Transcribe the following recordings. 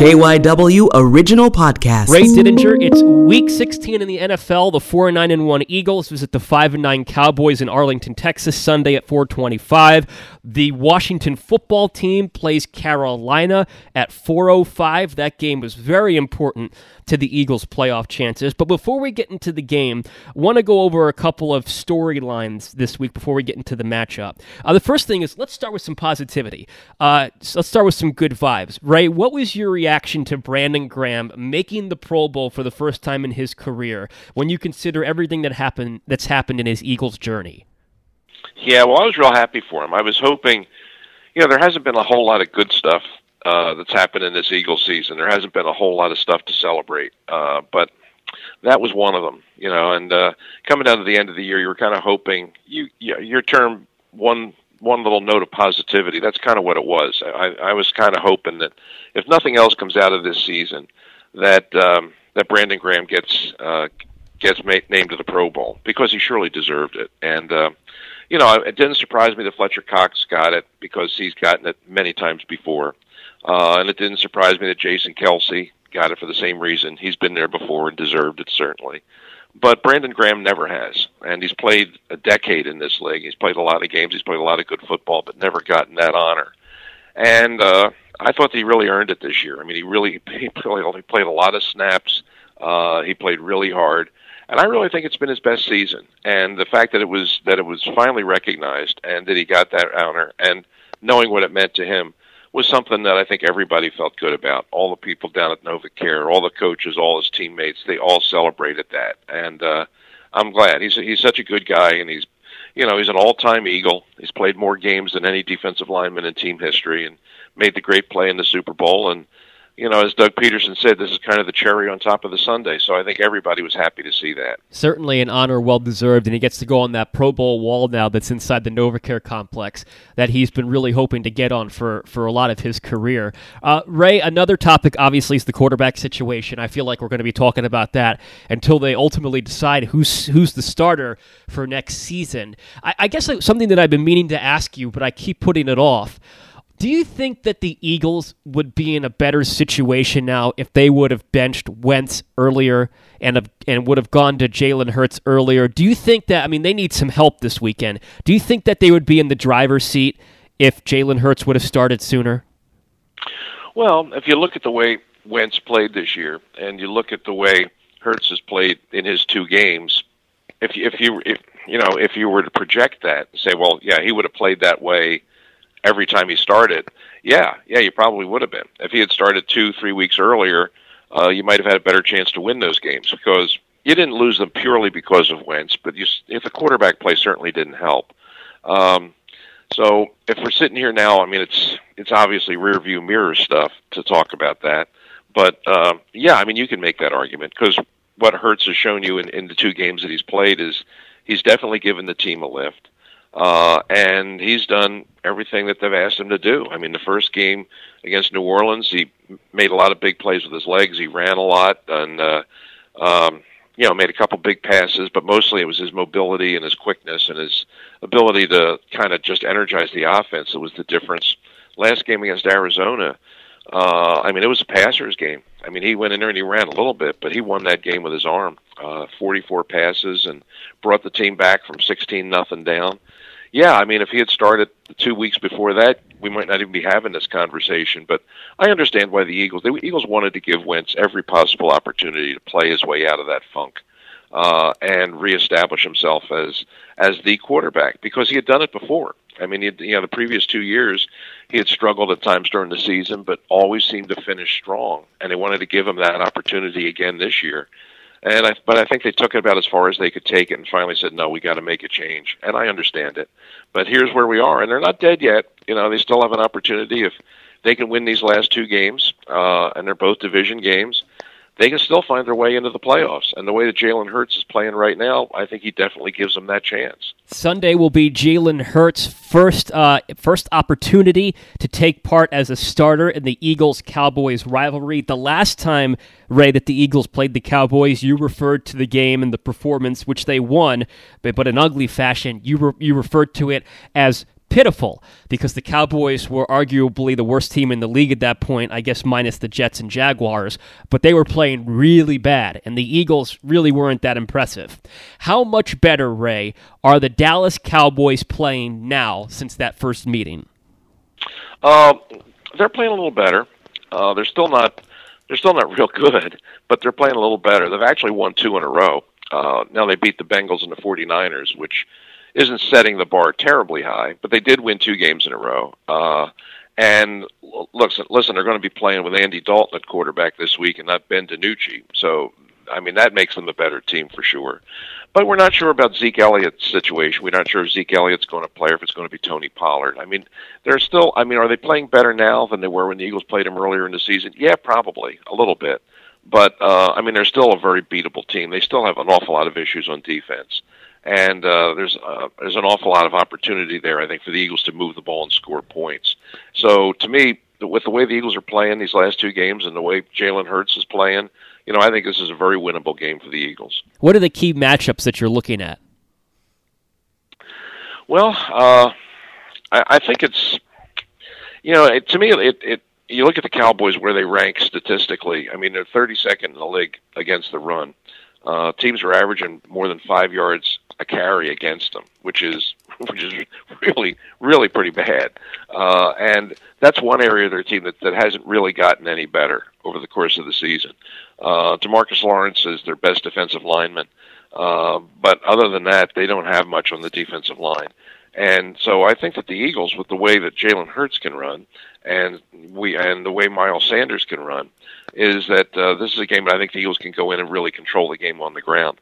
KYW Original Podcast. Ray Didinger, it's week 16 in the NFL. The 4 9 and 1 Eagles visit the 5 and 9 Cowboys in Arlington, Texas, Sunday at 425. The Washington football team plays Carolina at 405. That game was very important to the Eagles' playoff chances. But before we get into the game, I want to go over a couple of storylines this week before we get into the matchup. Uh, the first thing is let's start with some positivity. Uh, so let's start with some good vibes. Ray, what was your reaction to Brandon Graham making the Pro Bowl for the first time in his career when you consider everything that happened that's happened in his Eagles journey? Yeah, well, I was real happy for him. I was hoping, you know, there hasn't been a whole lot of good stuff uh, that's happened in this Eagles season. There hasn't been a whole lot of stuff to celebrate, uh, but that was one of them. You know, and uh, coming down to the end of the year, you were kind of hoping you, you your term one one little note of positivity. That's kind of what it was. I, I was kind of hoping that if nothing else comes out of this season, that um, that Brandon Graham gets uh, gets ma- named to the Pro Bowl because he surely deserved it. And uh, you know, it didn't surprise me that Fletcher Cox got it because he's gotten it many times before, uh, and it didn't surprise me that Jason Kelce got it for the same reason. He's been there before and deserved it certainly. But Brandon Graham never has, and he's played a decade in this league. He's played a lot of games. He's played a lot of good football, but never gotten that honor. And uh, I thought he really earned it this year. I mean, he really he played, he played a lot of snaps. Uh, he played really hard, and I really think it's been his best season. And the fact that it was that it was finally recognized and that he got that honor, and knowing what it meant to him, was something that I think everybody felt good about. All the people down at NovaCare, all the coaches, all his teammates, they all celebrated that, and uh, I'm glad. He's he's such a good guy, and he's you know he's an all-time Eagle. He's played more games than any defensive lineman in team history, and made the great play in the Super Bowl. And you know, as Doug Pederson said, this is kind of the cherry on top of the Sunday. So I think everybody was happy to see that. Certainly an honor well deserved, and he gets to go on that Pro Bowl wall now that's inside the NovaCare complex that he's been really hoping to get on for, for a lot of his career. Uh, Ray, another topic obviously is the quarterback situation. I feel like we're going to be talking about that until they ultimately decide who's who's the starter for next season. I, I guess something that I've been meaning to ask you, but I keep putting it off. Do you think that the Eagles would be in a better situation now if they would have benched Wentz earlier and and would have gone to Jalen Hurts earlier? Do you think that I mean they need some help this weekend? Do you think that they would be in the driver's seat if Jalen Hurts would have started sooner? Well, if you look at the way Wentz played this year, and you look at the way Hurts has played in his two games, if you, if you if you know if you were to project that, say, well, yeah, he would have played that way every time he started, yeah, yeah, you probably would have been. If he had started two, three weeks earlier, uh, you might have had a better chance to win those games because you didn't lose them purely because of Wentz, but you, if the quarterback play certainly didn't help. Um, so if we're sitting here now, I mean, it's it's obviously rear view mirror stuff to talk about that, but uh, yeah, I mean, you can make that argument because what Hurts has shown you in, in the two games that he's played is he's definitely given the team a lift. Uh, and he's done everything that they've asked him to do. I mean, the first game against New Orleans, he made a lot of big plays with his legs. He ran a lot and, uh, um, you know, made a couple big passes, but mostly it was his mobility and his quickness and his ability to kind of just energize the offense that was the difference. Last game against Arizona, uh, I mean, it was a passer's game. I mean, he went in there and he ran a little bit, but he won that game with his arm. Uh, 44 passes and brought the team back from 16 nothing down yeah, I mean, if he had started two weeks before that, we might not even be having this conversation. But I understand why the Eagles the Eagles wanted to give Wentz every possible opportunity to play his way out of that funk uh, and reestablish himself as as the quarterback because he had done it before. I mean, you know, the previous two years he had struggled at times during the season, but always seemed to finish strong. And they wanted to give him that opportunity again this year. And I, but I think they took it about as far as they could take it, and finally said, "No, we got to make a change." And I understand it, but here's where we are, and they're not dead yet. You know, they still have an opportunity if they can win these last two games, uh, and they're both division games they can still find their way into the playoffs. And the way that Jalen Hurts is playing right now, I think he definitely gives them that chance. Sunday will be Jalen Hurts' first uh, first opportunity to take part as a starter in the Eagles Cowboys rivalry. The last time Ray that the Eagles played the Cowboys, you referred to the game and the performance, which they won, but, but in ugly fashion. You re- you referred to it as pitiful because the Cowboys were arguably the worst team in the league at that point, I guess minus the Jets and Jaguars, but they were playing really bad, and the Eagles really weren't that impressive. How much better, Ray, are the Dallas Cowboys playing now since that first meeting? Uh, they're playing a little better. Uh, they're still not they're still not real good, but they're playing a little better. They've actually won two in a row. Uh, now they beat the Bengals and the 49ers, which isn't setting the bar terribly high, but they did win two games in a row. Uh, and look, listen, they're going to be playing with Andy Dalton at quarterback this week and not Ben DiNucci. So, I mean, that makes them a better team for sure. But we're not sure about Zeke Elliott's situation. We're not sure if Zeke Elliott's going to play or if it's going to be Tony Pollard. I mean, they're still, I mean, are they playing better now than they were when the Eagles played them earlier in the season? Yeah, probably, a little bit. But, uh, I mean, they're still a very beatable team. They still have an awful lot of issues on defense and uh, there's uh, there's an awful lot of opportunity there. I think for the Eagles to move the ball and score points. So to me, with the way the Eagles are playing these last two games and the way Jalen Hurts is playing, you know, I think this is a very winnable game for the Eagles. What are the key matchups that you're looking at? Well, uh, I, I think it's you know, it, to me, it, it you look at the Cowboys where they rank statistically. I mean, they're 32nd in the league against the run. Uh, teams are averaging more than five yards a carry against them, which is which is really really pretty bad. Uh, and that's one area of their team that, that hasn't really gotten any better over the course of the season. Uh, Demarcus Lawrence is their best defensive lineman, uh, but other than that, they don't have much on the defensive line. And so I think that the Eagles, with the way that Jalen Hurts can run, and we and the way Miles Sanders can run, is that uh, this is a game that I think the Eagles can go in and really control the game on the ground.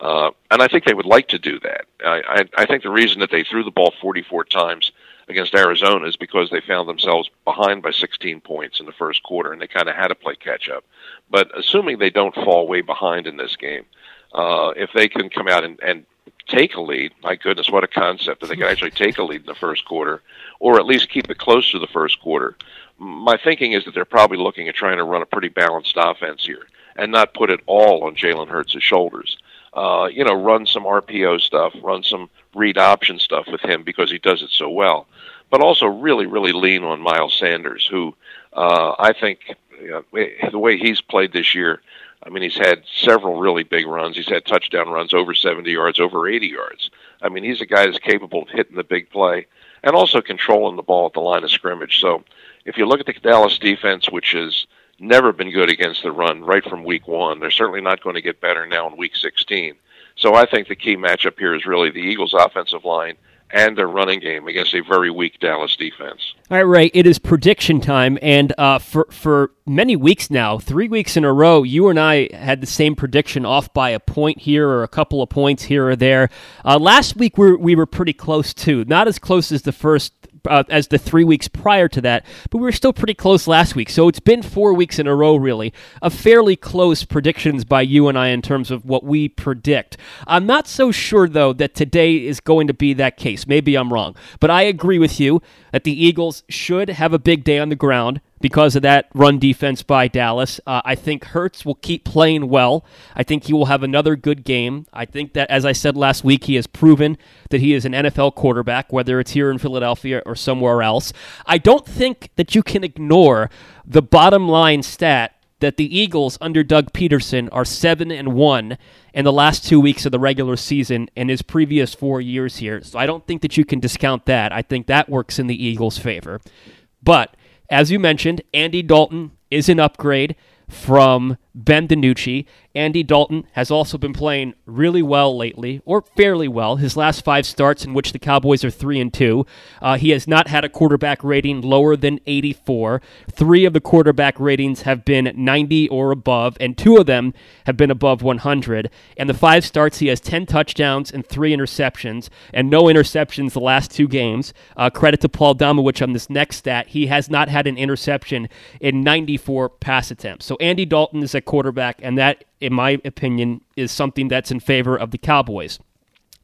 Uh, and I think they would like to do that. I, I, I think the reason that they threw the ball 44 times against Arizona is because they found themselves behind by 16 points in the first quarter, and they kind of had to play catch up. But assuming they don't fall way behind in this game, uh, if they can come out and, and take a lead, my goodness, what a concept that they can actually take a lead in the first quarter, or at least keep it close to the first quarter. My thinking is that they're probably looking at trying to run a pretty balanced offense here and not put it all on Jalen Hurts' shoulders uh, you know, run some RPO stuff, run some read option stuff with him because he does it so well. But also really, really lean on Miles Sanders, who uh, I think you know, the way he's played this year. I mean, he's had several really big runs. He's had touchdown runs over 70 yards, over 80 yards. I mean, he's a guy that's capable of hitting the big play and also controlling the ball at the line of scrimmage. So if you look at the Dallas defense, which is never been good against the run right from week one. They're certainly not going to get better now in week 16. So I think the key matchup here is really the Eagles' offensive line and their running game against a very weak Dallas defense. All right, Ray, it is prediction time, and uh, for for many weeks now, three weeks in a row, you and I had the same prediction off by a point here or a couple of points here or there. Uh, last week we we were pretty close too, not as close as the first uh, as the three weeks prior to that, but we were still pretty close last week. So it's been four weeks in a row, really, of fairly close predictions by you and I in terms of what we predict. I'm not so sure, though, that today is going to be that case. Maybe I'm wrong, but I agree with you that the Eagles should have a big day on the ground because of that run defense by Dallas. Uh, I think Hurts will keep playing well. I think he will have another good game. I think that, as I said last week, he has proven that he is an NFL quarterback, whether it's here in Philadelphia or somewhere else. I don't think that you can ignore the bottom line stat that the Eagles under Doug Pederson are seven and one in the last two weeks of the regular season in his previous four years here. So I don't think that you can discount that. I think that works in the Eagles' favor. But as you mentioned, Andy Dalton is an upgrade from Ben DiNucci. Andy Dalton has also been playing really well lately, or fairly well. His last five starts, in which the Cowboys are three and two, uh, he has not had a quarterback rating lower than 84. Three of the quarterback ratings have been 90 or above, and two of them have been above 100. And the five starts, he has 10 touchdowns and three interceptions, and no interceptions the last two games. Uh, credit to Paul Domowitch on this next stat. He has not had an interception in 94 pass attempts. So Andy Dalton is a quarterback, and that, in my opinion, is something that's in favor of the Cowboys.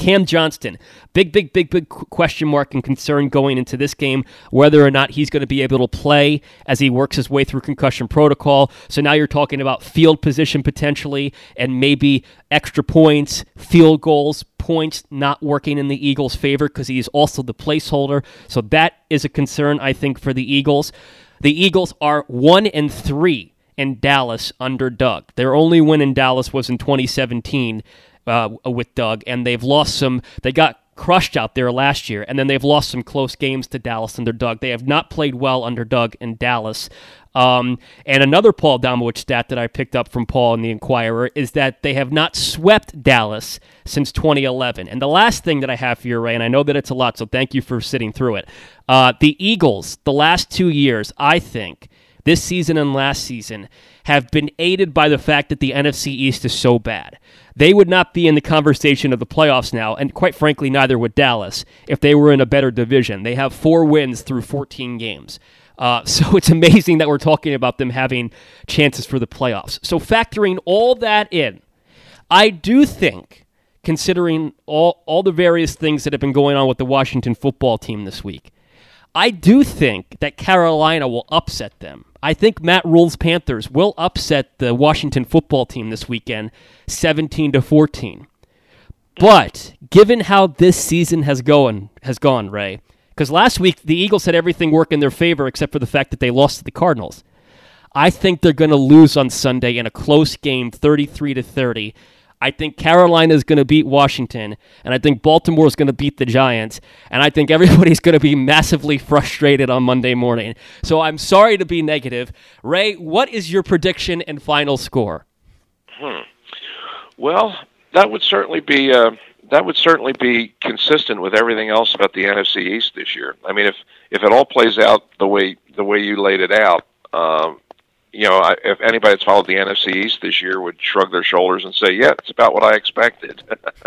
Cam Johnston, big, big, big, big question mark and concern going into this game, whether or not he's going to be able to play as he works his way through concussion protocol. So now you're talking about field position potentially and maybe extra points, field goals, points not working in the Eagles' favor because he's also the placeholder. So that is a concern, I think, for the Eagles. The Eagles are one and three in Dallas under Doug. Their only win in Dallas was in 2017 uh, with Doug, and they've lost some. They got crushed out there last year, and then they've lost some close games to Dallas under Doug. They have not played well under Doug in Dallas. Um, and another Paul Domowitch stat that I picked up from Paul in the Inquirer is that they have not swept Dallas since 2011. And the last thing that I have for you, Ray, and I know that it's a lot, so thank you for sitting through it. Uh, the Eagles, the last two years, I think, this season and last season have been aided by the fact that the NFC East is so bad. They would not be in the conversation of the playoffs now, and quite frankly, neither would Dallas if they were in a better division. They have four wins through 14 games. Uh, so it's amazing that we're talking about them having chances for the playoffs. So factoring all that in, I do think, considering all, all the various things that have been going on with the Washington football team this week, I do think that Carolina will upset them. I think Matt Rhule's Panthers will upset the Washington football team this weekend, 17 to 14. But given how this season has gone, has gone, Ray, because last week the Eagles had everything work in their favor except for the fact that they lost to the Cardinals. I think they're going to lose on Sunday in a close game, 33 to 30. I think Carolina is going to beat Washington, and I think Baltimore is going to beat the Giants, and I think everybody's going to be massively frustrated on Monday morning. So I'm sorry to be negative. Ray, what is your prediction and final score? Hmm. Well, that would certainly be uh, that would certainly be consistent with everything else about the NFC East this year. I mean, if if it all plays out the way the way you laid it out, um, you know, if anybody that's followed the NFC East this year would shrug their shoulders and say, "Yeah, it's about what I expected,"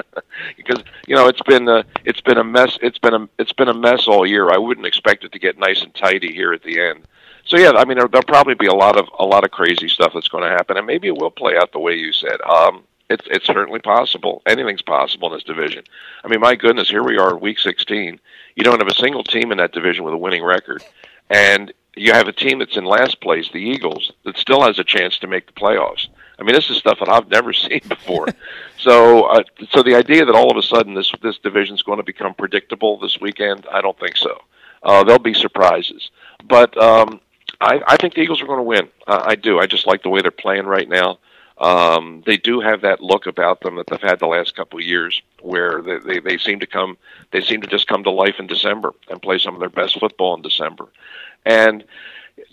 because you know it's been a, it's been a mess. It's been a it's been a mess all year. I wouldn't expect it to get nice and tidy here at the end. So yeah, I mean there, there'll probably be a lot of a lot of crazy stuff that's going to happen, and maybe it will play out the way you said. Um, it's it's certainly possible. Anything's possible in this division. I mean, my goodness, here we are, week 16. You don't have a single team in that division with a winning record, and you have a team that's in last place, the Eagles, that still has a chance to make the playoffs. I mean, this is stuff that I've never seen before. so, uh, so the idea that all of a sudden this this division is going to become predictable this weekend, I don't think so. Uh, there'll be surprises, but um, I, I think the Eagles are going to win. Uh, I do. I just like the way they're playing right now. Um, they do have that look about them that they've had the last couple of years, where they, they they seem to come, they seem to just come to life in December and play some of their best football in December. And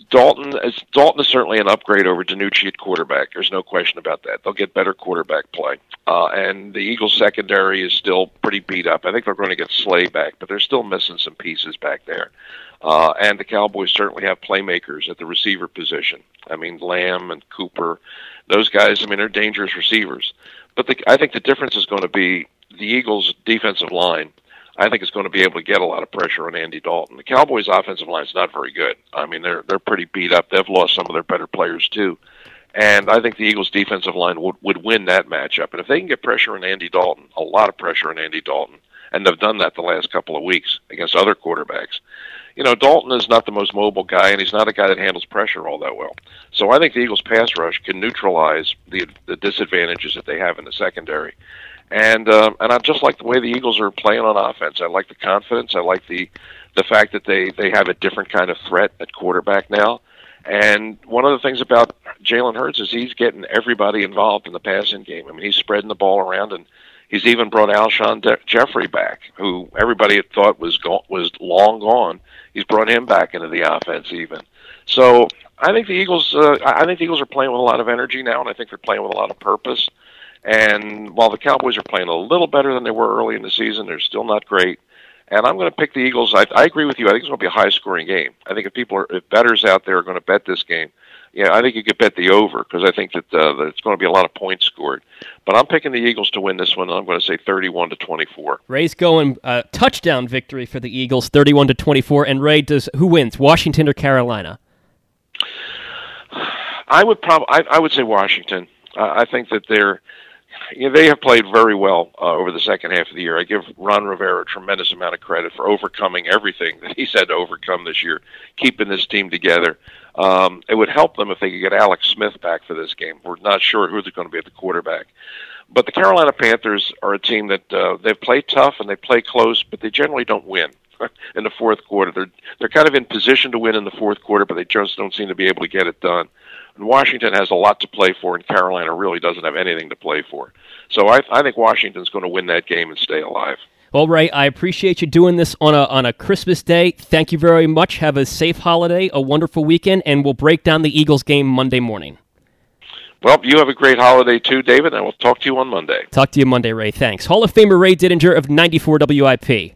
Dalton is Dalton is certainly an upgrade over DiNucci at quarterback. There's no question about that. They'll get better quarterback play. Uh, and the Eagles secondary is still pretty beat up. I think they're going to get Slay back, but they're still missing some pieces back there. Uh, and the Cowboys certainly have playmakers at the receiver position. I mean, Lamb and Cooper, those guys. I mean, they're dangerous receivers. But the, I think the difference is going to be the Eagles' defensive line I think is going to be able to get a lot of pressure on Andy Dalton. The Cowboys' offensive line is not very good. I mean, they're they're pretty beat up. They've lost some of their better players too, and I think the Eagles' defensive line would would win that matchup. And if they can get pressure on Andy Dalton, a lot of pressure on Andy Dalton, and they've done that the last couple of weeks against other quarterbacks. You know, Dalton is not the most mobile guy, and he's not a guy that handles pressure all that well. So I think the Eagles' pass rush can neutralize the the disadvantages that they have in the secondary and uh, and I just like the way the Eagles are playing on offense. I like the confidence. I like the the fact that they they have a different kind of threat at quarterback now, And one of the things about Jalen Hurts is he's getting everybody involved in the passing game. I mean, he's spreading the ball around, and he's even brought Alshon De- Jeffery back, who everybody had thought was go- was long gone. He's brought him back into the offense even. So I think the Eagles. Uh, I think the Eagles are playing with a lot of energy now, and I think they're playing with a lot of purpose. And while the Cowboys are playing a little better than they were early in the season, they're still not great. And I'm going to pick the Eagles. I, I agree with you. I think it's going to be a high-scoring game. I think if people are, if bettors out there are going to bet this game, yeah, I think you could bet the over because I think that, uh, that it's going to be a lot of points scored. But I'm picking the Eagles to win this one. I'm going to say 31 to 24. Ray's going uh, touchdown victory for the Eagles, 31 to 24. And Ray does who wins, Washington or Carolina? I would probably I, I would say Washington. Uh, I think that they're you know, they have played very well uh, over the second half of the year. I give Ron Rivera a tremendous amount of credit for overcoming everything that he's had to overcome this year, keeping this team together. Um, it would help them if they could get Alex Smith back for this game. We're not sure who they're going to be at the quarterback. But the Carolina Panthers are a team that uh, they play tough and they play close, but they generally don't win in the fourth quarter. They're they're kind of in position to win in the fourth quarter, but they just don't seem to be able to get it done. And Washington has a lot to play for, and Carolina really doesn't have anything to play for. So I, I think Washington's going to win that game and stay alive. Well, Ray, I appreciate you doing this on a on a Christmas day. Thank you very much. Have a safe holiday, a wonderful weekend, and we'll break down the Eagles game Monday morning. Well, you have a great holiday too, David, and we'll talk to you on Monday. Talk to you Monday, Ray. Thanks. Hall of Famer Ray Didinger of 94 WIP.